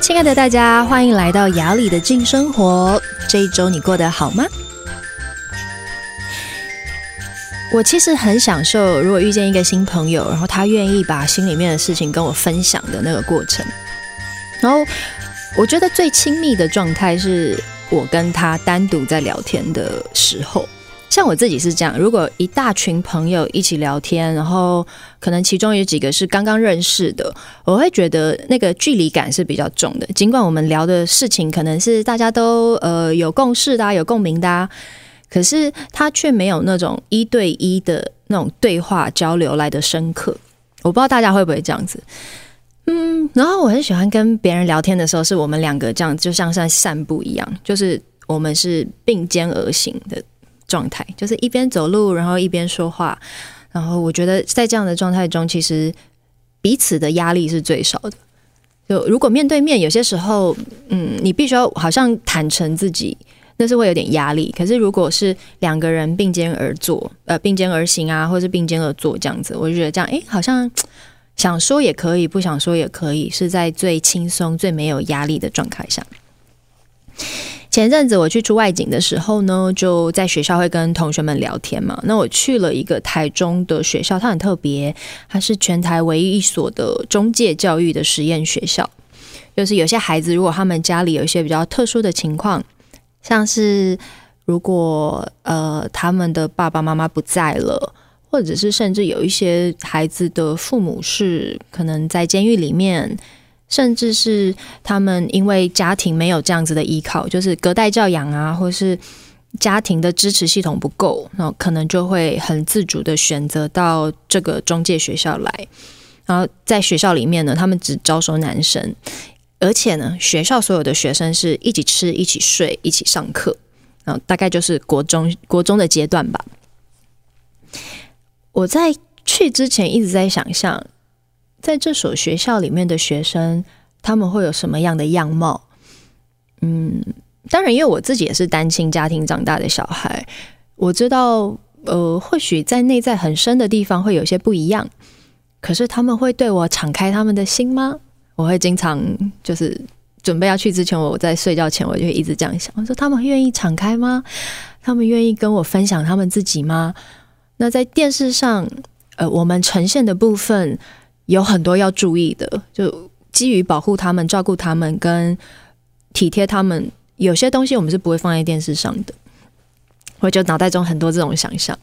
亲爱的大家，欢迎来到雅里的静生活。这一周你过得好吗？我其实很享受，如果遇见一个新朋友，然后他愿意把心里面的事情跟我分享的那个过程。然后我觉得最亲密的状态是我跟他单独在聊天的时候。像我自己是这样，如果一大群朋友一起聊天，然后可能其中有几个是刚刚认识的，我会觉得那个距离感是比较重的。尽管我们聊的事情可能是大家都呃有共识的啊，有共鸣的啊，可是他却没有那种一对一的那种对话交流来的深刻。我不知道大家会不会这样子，嗯，然后我很喜欢跟别人聊天的时候，是我们两个这样，就像在散步一样，就是我们是并肩而行的。状态就是一边走路，然后一边说话，然后我觉得在这样的状态中，其实彼此的压力是最少的。就如果面对面，有些时候，嗯，你必须要好像坦诚自己，那是会有点压力。可是如果是两个人并肩而坐，呃，并肩而行啊，或是并肩而坐这样子，我就觉得这样，哎，好像想说也可以，不想说也可以，是在最轻松、最没有压力的状态下。前阵子我去出外景的时候呢，就在学校会跟同学们聊天嘛。那我去了一个台中的学校，它很特别，它是全台唯一一所的中介教育的实验学校。就是有些孩子，如果他们家里有一些比较特殊的情况，像是如果呃他们的爸爸妈妈不在了，或者是甚至有一些孩子的父母是可能在监狱里面。甚至是他们因为家庭没有这样子的依靠，就是隔代教养啊，或是家庭的支持系统不够，那可能就会很自主的选择到这个中介学校来。然后在学校里面呢，他们只招收男生，而且呢，学校所有的学生是一起吃、一起睡、一起上课，然后大概就是国中国中的阶段吧。我在去之前一直在想象。在这所学校里面的学生，他们会有什么样的样貌？嗯，当然，因为我自己也是单亲家庭长大的小孩，我知道，呃，或许在内在很深的地方会有些不一样。可是他们会对我敞开他们的心吗？我会经常就是准备要去之前，我在睡觉前，我就会一直这样想：我说他们愿意敞开吗？他们愿意跟我分享他们自己吗？那在电视上，呃，我们呈现的部分。有很多要注意的，就基于保护他们、照顾他们跟体贴他们，有些东西我们是不会放在电视上的。我就脑袋中很多这种想象。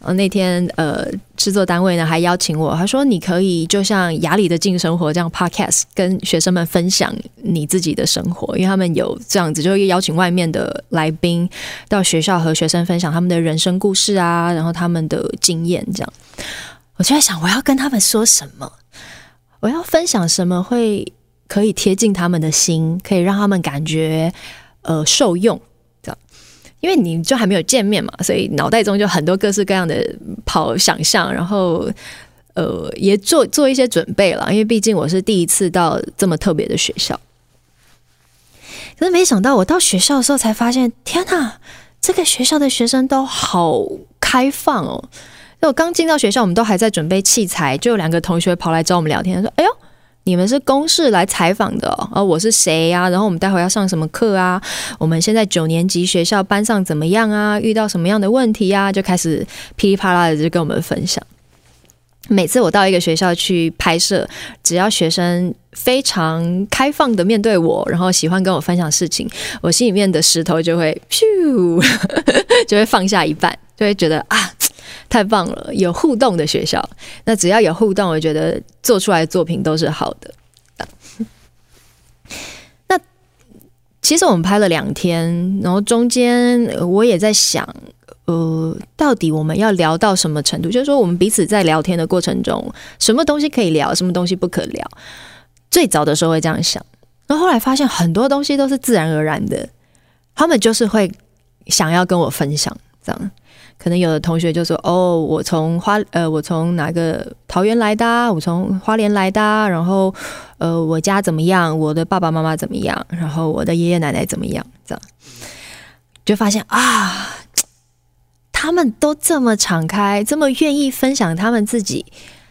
呃，那天呃，制作单位呢还邀请我，他说你可以就像雅里的静生活这样 podcast 跟学生们分享你自己的生活，因为他们有这样子，就邀请外面的来宾到学校和学生分享他们的人生故事啊，然后他们的经验这样。我就在想，我要跟他们说什么？我要分享什么会可以贴近他们的心，可以让他们感觉呃受用，这样。因为你就还没有见面嘛，所以脑袋中就很多各式各样的跑想象，然后呃也做做一些准备了。因为毕竟我是第一次到这么特别的学校，可是没想到我到学校的时候才发现，天哪，这个学校的学生都好开放哦。我刚进到学校，我们都还在准备器材，就有两个同学跑来找我们聊天，说：“哎呦，你们是公事来采访的哦？我是谁呀？然后我们待会要上什么课啊？我们现在九年级学校班上怎么样啊？遇到什么样的问题啊？就开始噼里啪啦的就跟我们分享。每次我到一个学校去拍摄，只要学生非常开放的面对我，然后喜欢跟我分享事情，我心里面的石头就会咻，就会放下一半，就会觉得啊。”太棒了，有互动的学校。那只要有互动，我觉得做出来的作品都是好的。那其实我们拍了两天，然后中间我也在想，呃，到底我们要聊到什么程度？就是说，我们彼此在聊天的过程中，什么东西可以聊，什么东西不可聊。最早的时候会这样想，然后后来发现很多东西都是自然而然的，他们就是会想要跟我分享这样。可能有的同学就说：“哦，我从花呃，我从哪个桃园来的，我从花莲来的，然后呃，我家怎么样？我的爸爸妈妈怎么样？然后我的爷爷奶奶怎么样？这样就发现啊，他们都这么敞开，这么愿意分享他们自己，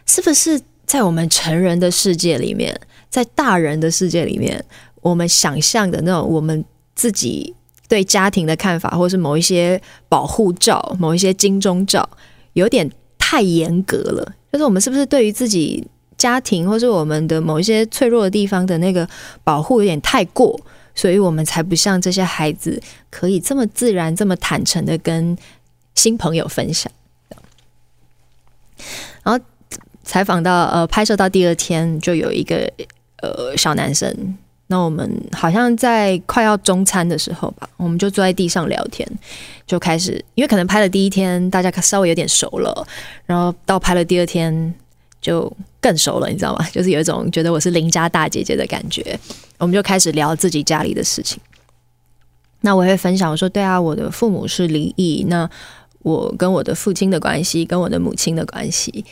是不是在我们成人的世界里面，在大人的世界里面，我们想象的那种我们自己对家庭的看法，或是某一些保护罩、某一些金钟罩，有点太严格了。就是我们是不是对于自己家庭，或是我们的某一些脆弱的地方的那个保护有点太过，所以我们才不像这些孩子可以这么自然、这么坦诚的跟新朋友分享。然后采访到呃，拍摄到第二天，就有一个呃小男生。那我们好像在快要中餐的时候吧，我们就坐在地上聊天，就开始，因为可能拍了第一天，大家稍微有点熟了，然后到拍了第二天就更熟了，你知道吗？就是有一种觉得我是邻家大姐姐的感觉。我们就开始聊自己家里的事情。那我会分享我说，对啊，我的父母是离异，那我跟我的父亲的关系，跟我的母亲的关系。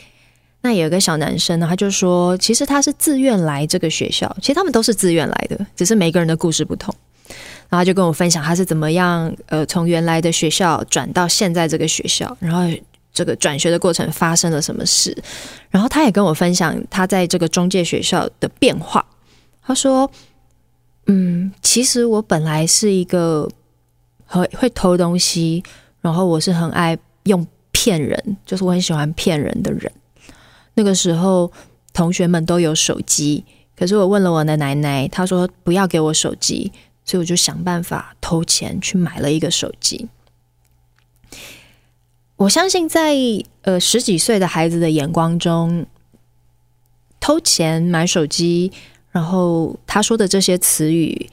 那有一个小男生呢，他就说，其实他是自愿来这个学校，其实他们都是自愿来的，只是每个人的故事不同。然后他就跟我分享他是怎么样，呃，从原来的学校转到现在这个学校，然后这个转学的过程发生了什么事。然后他也跟我分享他在这个中介学校的变化。他说，嗯，其实我本来是一个很会偷东西，然后我是很爱用骗人，就是我很喜欢骗人的人。那个时候，同学们都有手机，可是我问了我的奶奶，她说不要给我手机，所以我就想办法偷钱去买了一个手机。我相信在，呃十几岁的孩子的眼光中，偷钱买手机，然后他说的这些词语，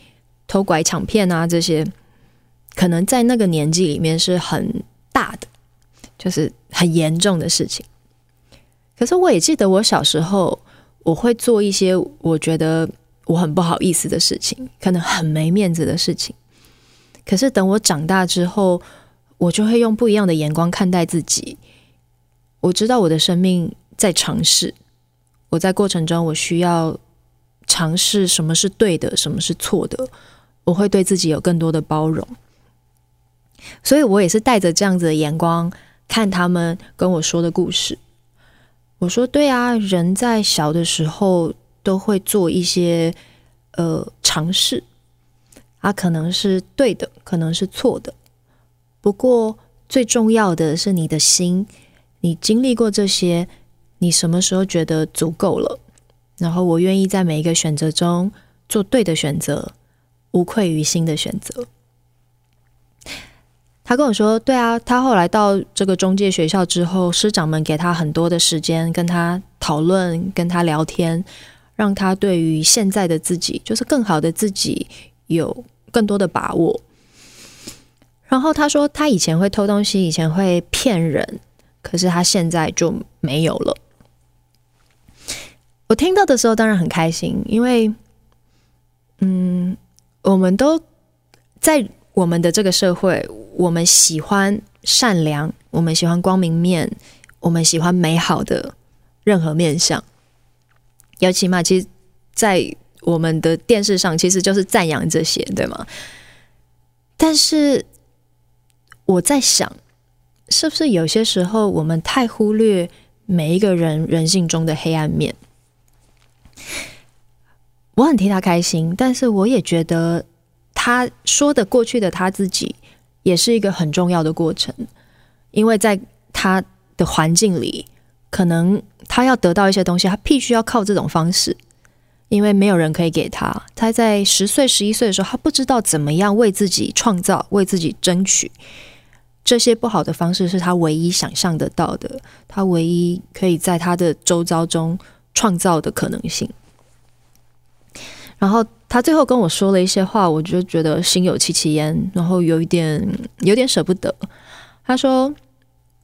偷拐抢骗啊，这些可能在那个年纪里面是很大的，就是很严重的事情。可是我也记得，我小时候我会做一些我觉得我很不好意思的事情，可能很没面子的事情。可是等我长大之后，我就会用不一样的眼光看待自己。我知道我的生命在尝试，我在过程中我需要尝试什么是对的，什么是错的。我会对自己有更多的包容，所以我也是带着这样子的眼光看他们跟我说的故事。我说对啊，人在小的时候都会做一些呃尝试，啊，可能是对的，可能是错的。不过最重要的是你的心，你经历过这些，你什么时候觉得足够了？然后我愿意在每一个选择中做对的选择，无愧于心的选择。他跟我说：“对啊，他后来到这个中介学校之后，师长们给他很多的时间，跟他讨论，跟他聊天，让他对于现在的自己，就是更好的自己，有更多的把握。然后他说，他以前会偷东西，以前会骗人，可是他现在就没有了。我听到的时候当然很开心，因为，嗯，我们都在我们的这个社会。”我们喜欢善良，我们喜欢光明面，我们喜欢美好的任何面相。尤其嘛，其实，在我们的电视上，其实就是赞扬这些，对吗？但是我在想，是不是有些时候我们太忽略每一个人人性中的黑暗面？我很替他开心，但是我也觉得他说的过去的他自己。也是一个很重要的过程，因为在他的环境里，可能他要得到一些东西，他必须要靠这种方式，因为没有人可以给他。他在十岁、十一岁的时候，他不知道怎么样为自己创造、为自己争取。这些不好的方式是他唯一想象得到的，他唯一可以在他的周遭中创造的可能性。然后。他最后跟我说了一些话，我就觉得心有戚戚焉，然后有一点有点舍不得。他说：“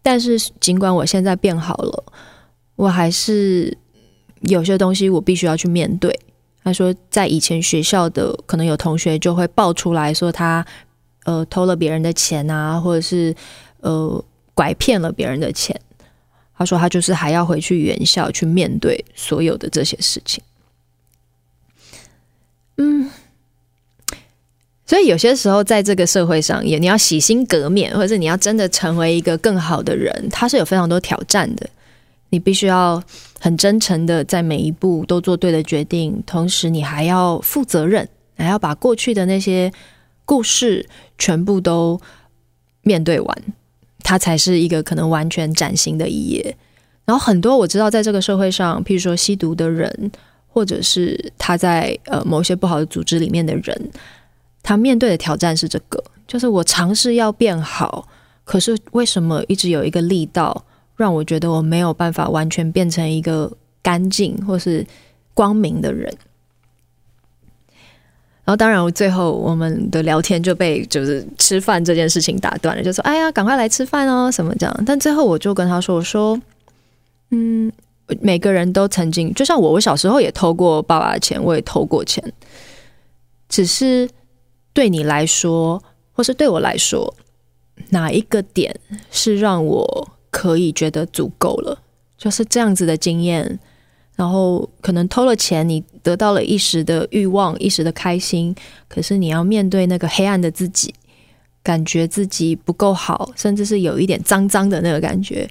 但是尽管我现在变好了，我还是有些东西我必须要去面对。”他说：“在以前学校的可能有同学就会爆出来说他呃偷了别人的钱啊，或者是呃拐骗了别人的钱。”他说他就是还要回去原校去面对所有的这些事情。嗯，所以有些时候在这个社会上，也你要洗心革面，或者是你要真的成为一个更好的人，它是有非常多挑战的。你必须要很真诚的在每一步都做对的决定，同时你还要负责任，还要把过去的那些故事全部都面对完，它才是一个可能完全崭新的一页。然后很多我知道，在这个社会上，譬如说吸毒的人，或者是他在呃某些不好的组织里面的人，他面对的挑战是这个，就是我尝试要变好，可是为什么一直有一个力道让我觉得我没有办法完全变成一个干净或是光明的人？然后当然，我最后我们的聊天就被就是吃饭这件事情打断了，就说：“哎呀，赶快来吃饭哦，什么这样？”但最后我就跟他说：“我说。”嗯，每个人都曾经，就像我，我小时候也偷过爸爸的钱，我也偷过钱。只是对你来说，或是对我来说，哪一个点是让我可以觉得足够了？就是这样子的经验。然后可能偷了钱，你得到了一时的欲望，一时的开心。可是你要面对那个黑暗的自己，感觉自己不够好，甚至是有一点脏脏的那个感觉。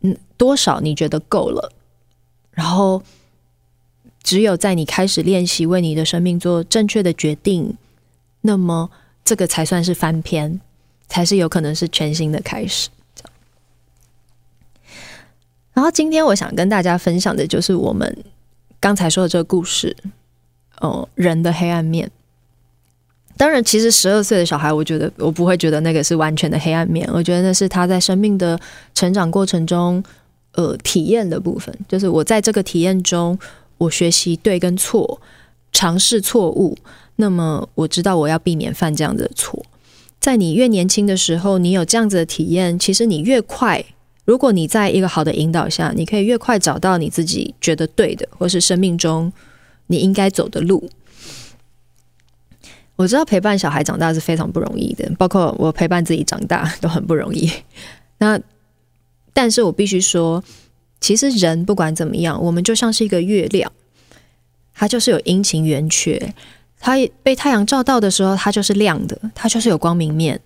嗯，多少你觉得够了？然后，只有在你开始练习为你的生命做正确的决定，那么这个才算是翻篇，才是有可能是全新的开始。然后今天我想跟大家分享的就是我们刚才说的这个故事，哦，人的黑暗面。当然，其实十二岁的小孩，我觉得我不会觉得那个是完全的黑暗面。我觉得那是他在生命的成长过程中，呃，体验的部分。就是我在这个体验中，我学习对跟错，尝试错误。那么我知道我要避免犯这样子的错。在你越年轻的时候，你有这样子的体验，其实你越快。如果你在一个好的引导下，你可以越快找到你自己觉得对的，或是生命中你应该走的路。我知道陪伴小孩长大是非常不容易的，包括我陪伴自己长大都很不容易。那，但是我必须说，其实人不管怎么样，我们就像是一个月亮，它就是有阴晴圆缺。它被太阳照到的时候，它就是亮的，它就是有光明面。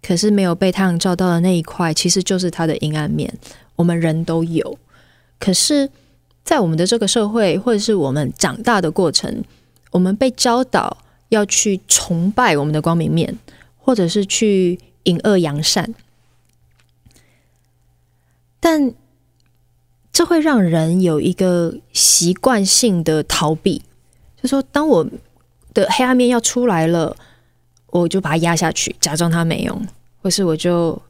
可是没有被太阳照到的那一块，其实就是它的阴暗面。我们人都有，可是，在我们的这个社会，或者是我们长大的过程，我们被教导。要去崇拜我们的光明面，或者是去隐恶扬善，但这会让人有一个习惯性的逃避，就说当我的黑暗面要出来了，我就把它压下去，假装它没有，或是我就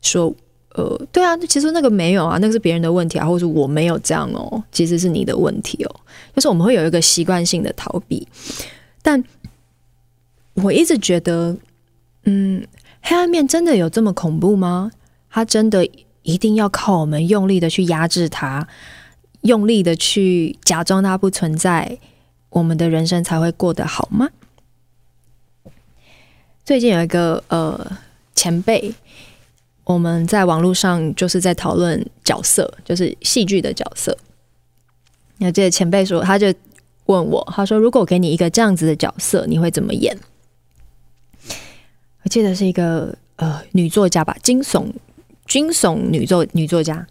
说，呃，对啊，其实那个没有啊，那个是别人的问题啊，或者我没有这样哦，其实是你的问题哦，就是我们会有一个习惯性的逃避，但。我一直觉得，嗯，黑暗面真的有这么恐怖吗？它真的一定要靠我们用力的去压制它，用力的去假装它不存在，我们的人生才会过得好吗？最近有一个呃前辈，我们在网络上就是在讨论角色，就是戏剧的角色。那这个前辈说，他就问我，他说：“如果给你一个这样子的角色，你会怎么演？”我记得是一个呃女作家吧，惊悚惊悚女作女作家。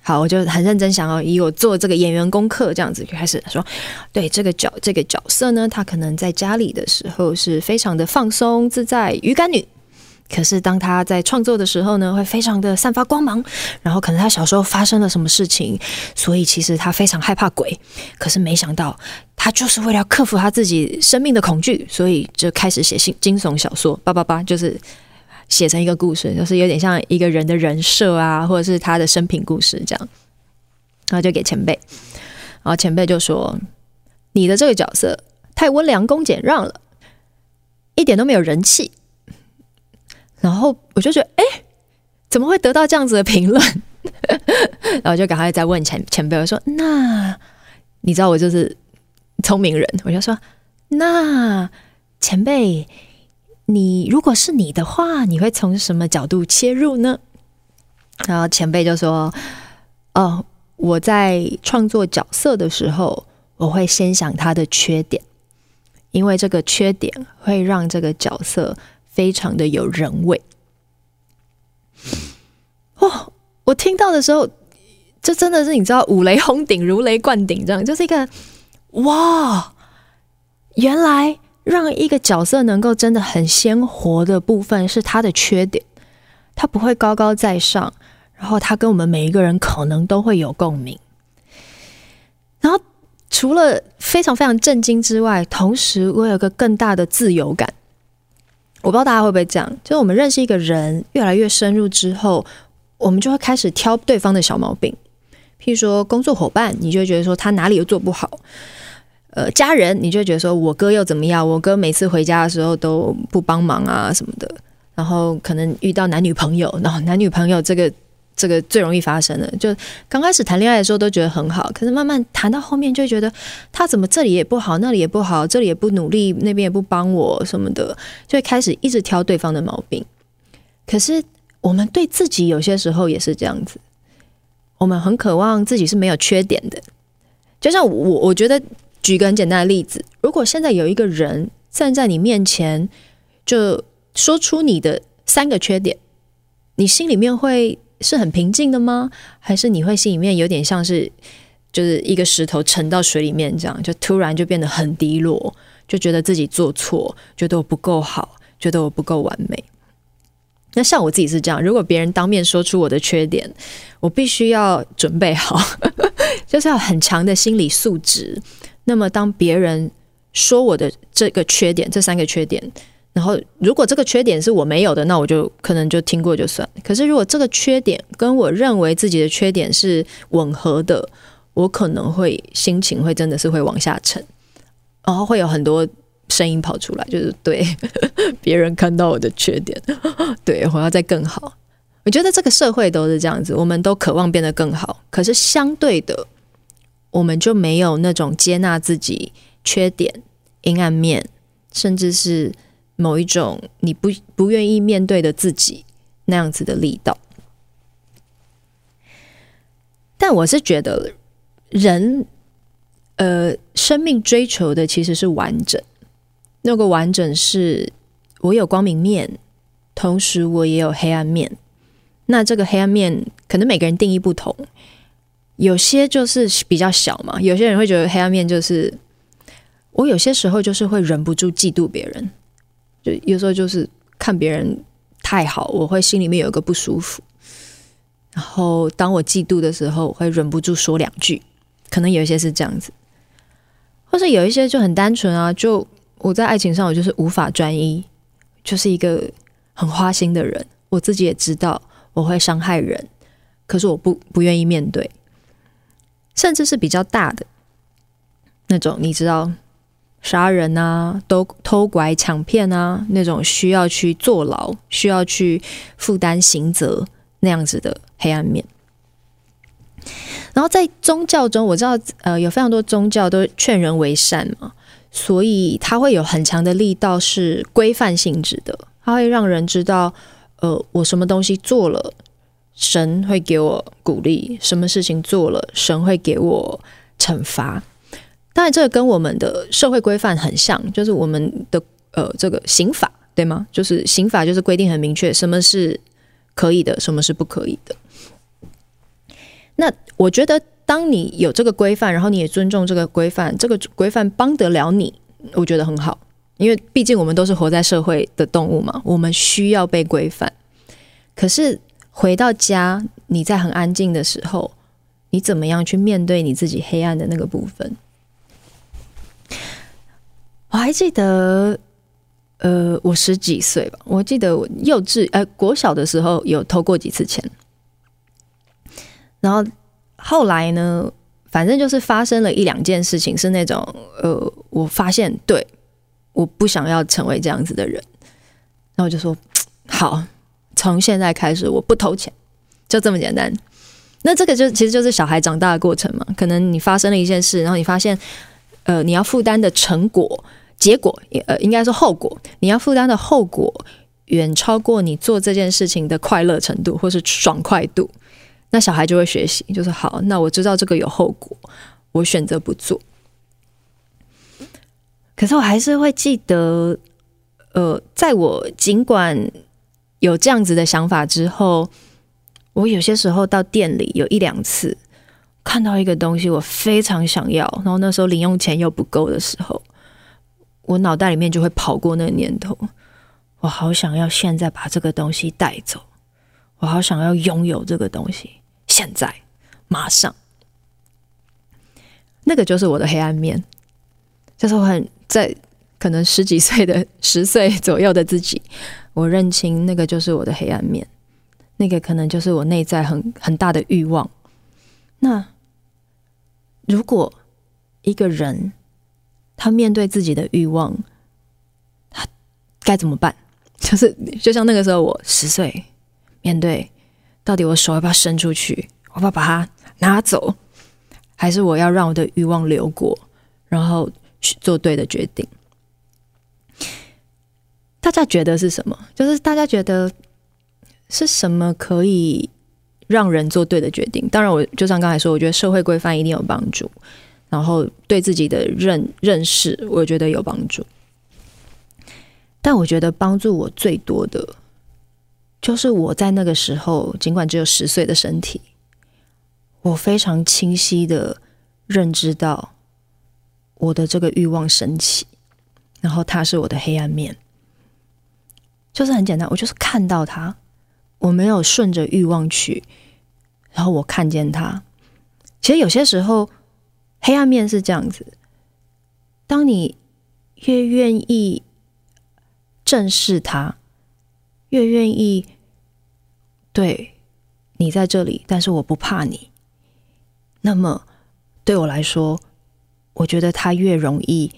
好，我就很认真想要以我做这个演员功课这样子就开始说，对这个角这个角色呢，她可能在家里的时候是非常的放松自在，鱼干女。可是当他在创作的时候呢，会非常的散发光芒。然后可能他小时候发生了什么事情，所以其实他非常害怕鬼。可是没想到，他就是为了克服他自己生命的恐惧，所以就开始写惊惊悚小说。叭叭叭，就是写成一个故事，就是有点像一个人的人设啊，或者是他的生平故事这样。然后就给前辈，然后前辈就说：“你的这个角色太温良恭俭让了，一点都没有人气。”然后我就觉得，哎，怎么会得到这样子的评论？然后就赶快再问前前辈，我说：“那你知道我就是聪明人，我就说，那前辈，你如果是你的话，你会从什么角度切入呢？”然后前辈就说：“哦，我在创作角色的时候，我会先想他的缺点，因为这个缺点会让这个角色。”非常的有人味，哦！我听到的时候，这真的是你知道，五雷轰顶，如雷贯顶，这样就是一个哇！原来让一个角色能够真的很鲜活的部分是他的缺点，他不会高高在上，然后他跟我们每一个人可能都会有共鸣。然后除了非常非常震惊之外，同时我有个更大的自由感。我不知道大家会不会这样，就是我们认识一个人越来越深入之后，我们就会开始挑对方的小毛病。譬如说工作伙伴，你就觉得说他哪里又做不好。呃，家人，你就觉得说我哥又怎么样？我哥每次回家的时候都不帮忙啊什么的。然后可能遇到男女朋友，然后男女朋友这个这个最容易发生的，就刚开始谈恋爱的时候都觉得很好，可是慢慢谈到后面就觉得他怎么这里也不好，那里也不好，这里也不努力，那边也不帮我什么的，就会开始一直挑对方的毛病。可是我们对自己有些时候也是这样子，我们很渴望自己是没有缺点的，就像我，我觉得。举个很简单的例子，如果现在有一个人站在你面前，就说出你的三个缺点，你心里面会是很平静的吗？还是你会心里面有点像是就是一个石头沉到水里面这样，就突然就变得很低落，就觉得自己做错，觉得我不够好，觉得我不够完美。那像我自己是这样，如果别人当面说出我的缺点，我必须要准备好，就是要很强的心理素质。那么，当别人说我的这个缺点，这三个缺点，然后如果这个缺点是我没有的，那我就可能就听过就算。可是，如果这个缺点跟我认为自己的缺点是吻合的，我可能会心情会真的是会往下沉，然后会有很多声音跑出来，就是对 别人看到我的缺点，对我要再更好。我觉得这个社会都是这样子，我们都渴望变得更好，可是相对的。我们就没有那种接纳自己缺点、阴暗面，甚至是某一种你不不愿意面对的自己那样子的力道。但我是觉得，人呃，生命追求的其实是完整。那个完整是我有光明面，同时我也有黑暗面。那这个黑暗面，可能每个人定义不同。有些就是比较小嘛，有些人会觉得黑暗面就是我有些时候就是会忍不住嫉妒别人，就有时候就是看别人太好，我会心里面有一个不舒服。然后当我嫉妒的时候，我会忍不住说两句，可能有一些是这样子，或是有一些就很单纯啊，就我在爱情上我就是无法专一，就是一个很花心的人，我自己也知道我会伤害人，可是我不不愿意面对。甚至是比较大的那种，你知道，杀人啊，都偷拐抢骗啊，那种需要去坐牢、需要去负担刑责那样子的黑暗面。然后在宗教中，我知道，呃，有非常多宗教都劝人为善嘛，所以它会有很强的力道，是规范性质的，它会让人知道，呃，我什么东西做了。神会给我鼓励，什么事情做了，神会给我惩罚。当然，这个跟我们的社会规范很像，就是我们的呃这个刑法，对吗？就是刑法就是规定很明确，什么是可以的，什么是不可以的。那我觉得，当你有这个规范，然后你也尊重这个规范，这个规范帮得了你，我觉得很好。因为毕竟我们都是活在社会的动物嘛，我们需要被规范。可是。回到家，你在很安静的时候，你怎么样去面对你自己黑暗的那个部分？我还记得，呃，我十几岁吧，我记得我幼稚呃国小的时候有偷过几次钱，然后后来呢，反正就是发生了一两件事情，是那种呃，我发现对，我不想要成为这样子的人，然后我就说好。从现在开始，我不偷钱，就这么简单。那这个就其实就是小孩长大的过程嘛。可能你发生了一件事，然后你发现，呃，你要负担的成果、结果，呃，应该是后果，你要负担的后果远超过你做这件事情的快乐程度或是爽快度。那小孩就会学习，就是好，那我知道这个有后果，我选择不做。可是我还是会记得，呃，在我尽管。有这样子的想法之后，我有些时候到店里有一两次看到一个东西，我非常想要，然后那时候零用钱又不够的时候，我脑袋里面就会跑过那个念头，我好想要现在把这个东西带走，我好想要拥有这个东西，现在马上。那个就是我的黑暗面，就是我很在可能十几岁的十岁左右的自己，我认清那个就是我的黑暗面，那个可能就是我内在很很大的欲望。那如果一个人他面对自己的欲望，他该怎么办？就是就像那个时候我十岁，面对到底我手要不要伸出去，我要把它拿走？还是我要让我的欲望流过，然后去做对的决定。大家觉得是什么？就是大家觉得是什么可以让人做对的决定？当然，我就像刚才说，我觉得社会规范一定有帮助，然后对自己的认认识，我觉得有帮助。但我觉得帮助我最多的，就是我在那个时候，尽管只有十岁的身体。我非常清晰的认知到我的这个欲望升起，然后它是我的黑暗面，就是很简单，我就是看到它，我没有顺着欲望去，然后我看见它。其实有些时候，黑暗面是这样子：当你越愿意正视它，越愿意对你在这里，但是我不怕你。那么，对我来说，我觉得它越容易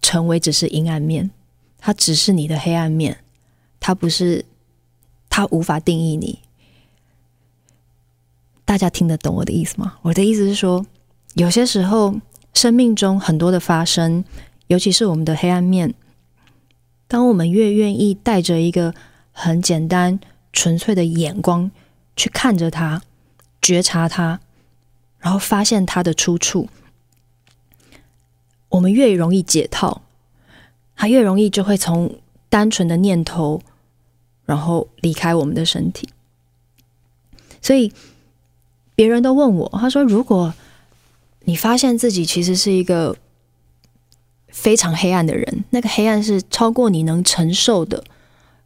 成为只是阴暗面，它只是你的黑暗面，它不是，它无法定义你。大家听得懂我的意思吗？我的意思是说，有些时候生命中很多的发生，尤其是我们的黑暗面，当我们越愿意带着一个很简单、纯粹的眼光去看着它，觉察它。然后发现它的出处，我们越容易解套，它越容易就会从单纯的念头，然后离开我们的身体。所以别人都问我，他说：“如果你发现自己其实是一个非常黑暗的人，那个黑暗是超过你能承受的，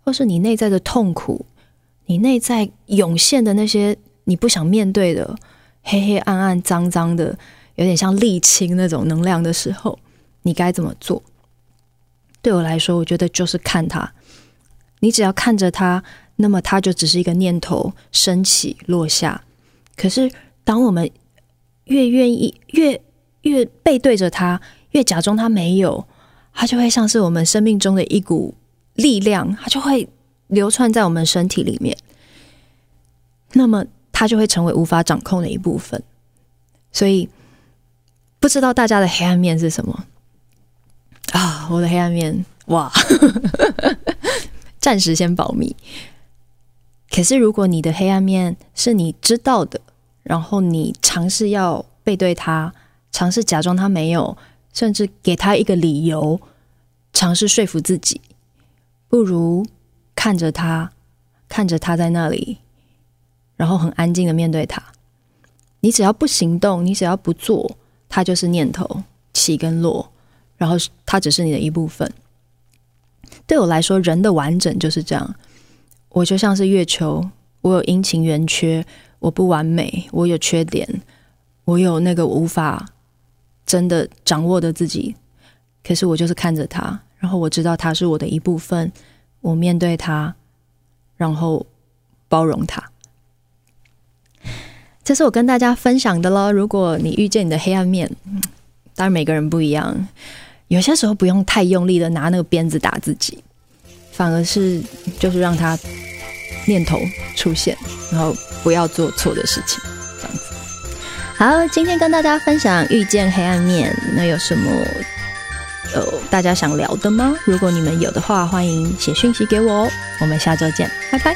或是你内在的痛苦，你内在涌现的那些你不想面对的。”黑黑暗暗、脏脏的，有点像沥青那种能量的时候，你该怎么做？对我来说，我觉得就是看他。你只要看着他，那么他就只是一个念头升起落下。可是，当我们越愿意、越越背对着它，越假装它没有，它就会像是我们生命中的一股力量，它就会流窜在我们身体里面。那么。它就会成为无法掌控的一部分，所以不知道大家的黑暗面是什么啊？我的黑暗面，哇，暂时先保密。可是如果你的黑暗面是你知道的，然后你尝试要背对他，尝试假装他没有，甚至给他一个理由，尝试说服自己，不如看着他，看着他在那里。然后很安静的面对他，你只要不行动，你只要不做，它就是念头起跟落，然后它只是你的一部分。对我来说，人的完整就是这样。我就像是月球，我有阴晴圆缺，我不完美，我有缺点，我有那个无法真的掌握的自己。可是我就是看着他，然后我知道他是我的一部分，我面对他，然后包容他。这是我跟大家分享的喽。如果你遇见你的黑暗面，当然每个人不一样，有些时候不用太用力的拿那个鞭子打自己，反而是就是让他念头出现，然后不要做错的事情，这样子。好，今天跟大家分享遇见黑暗面，那有什么有大家想聊的吗？如果你们有的话，欢迎写讯息给我哦。我们下周见，拜拜。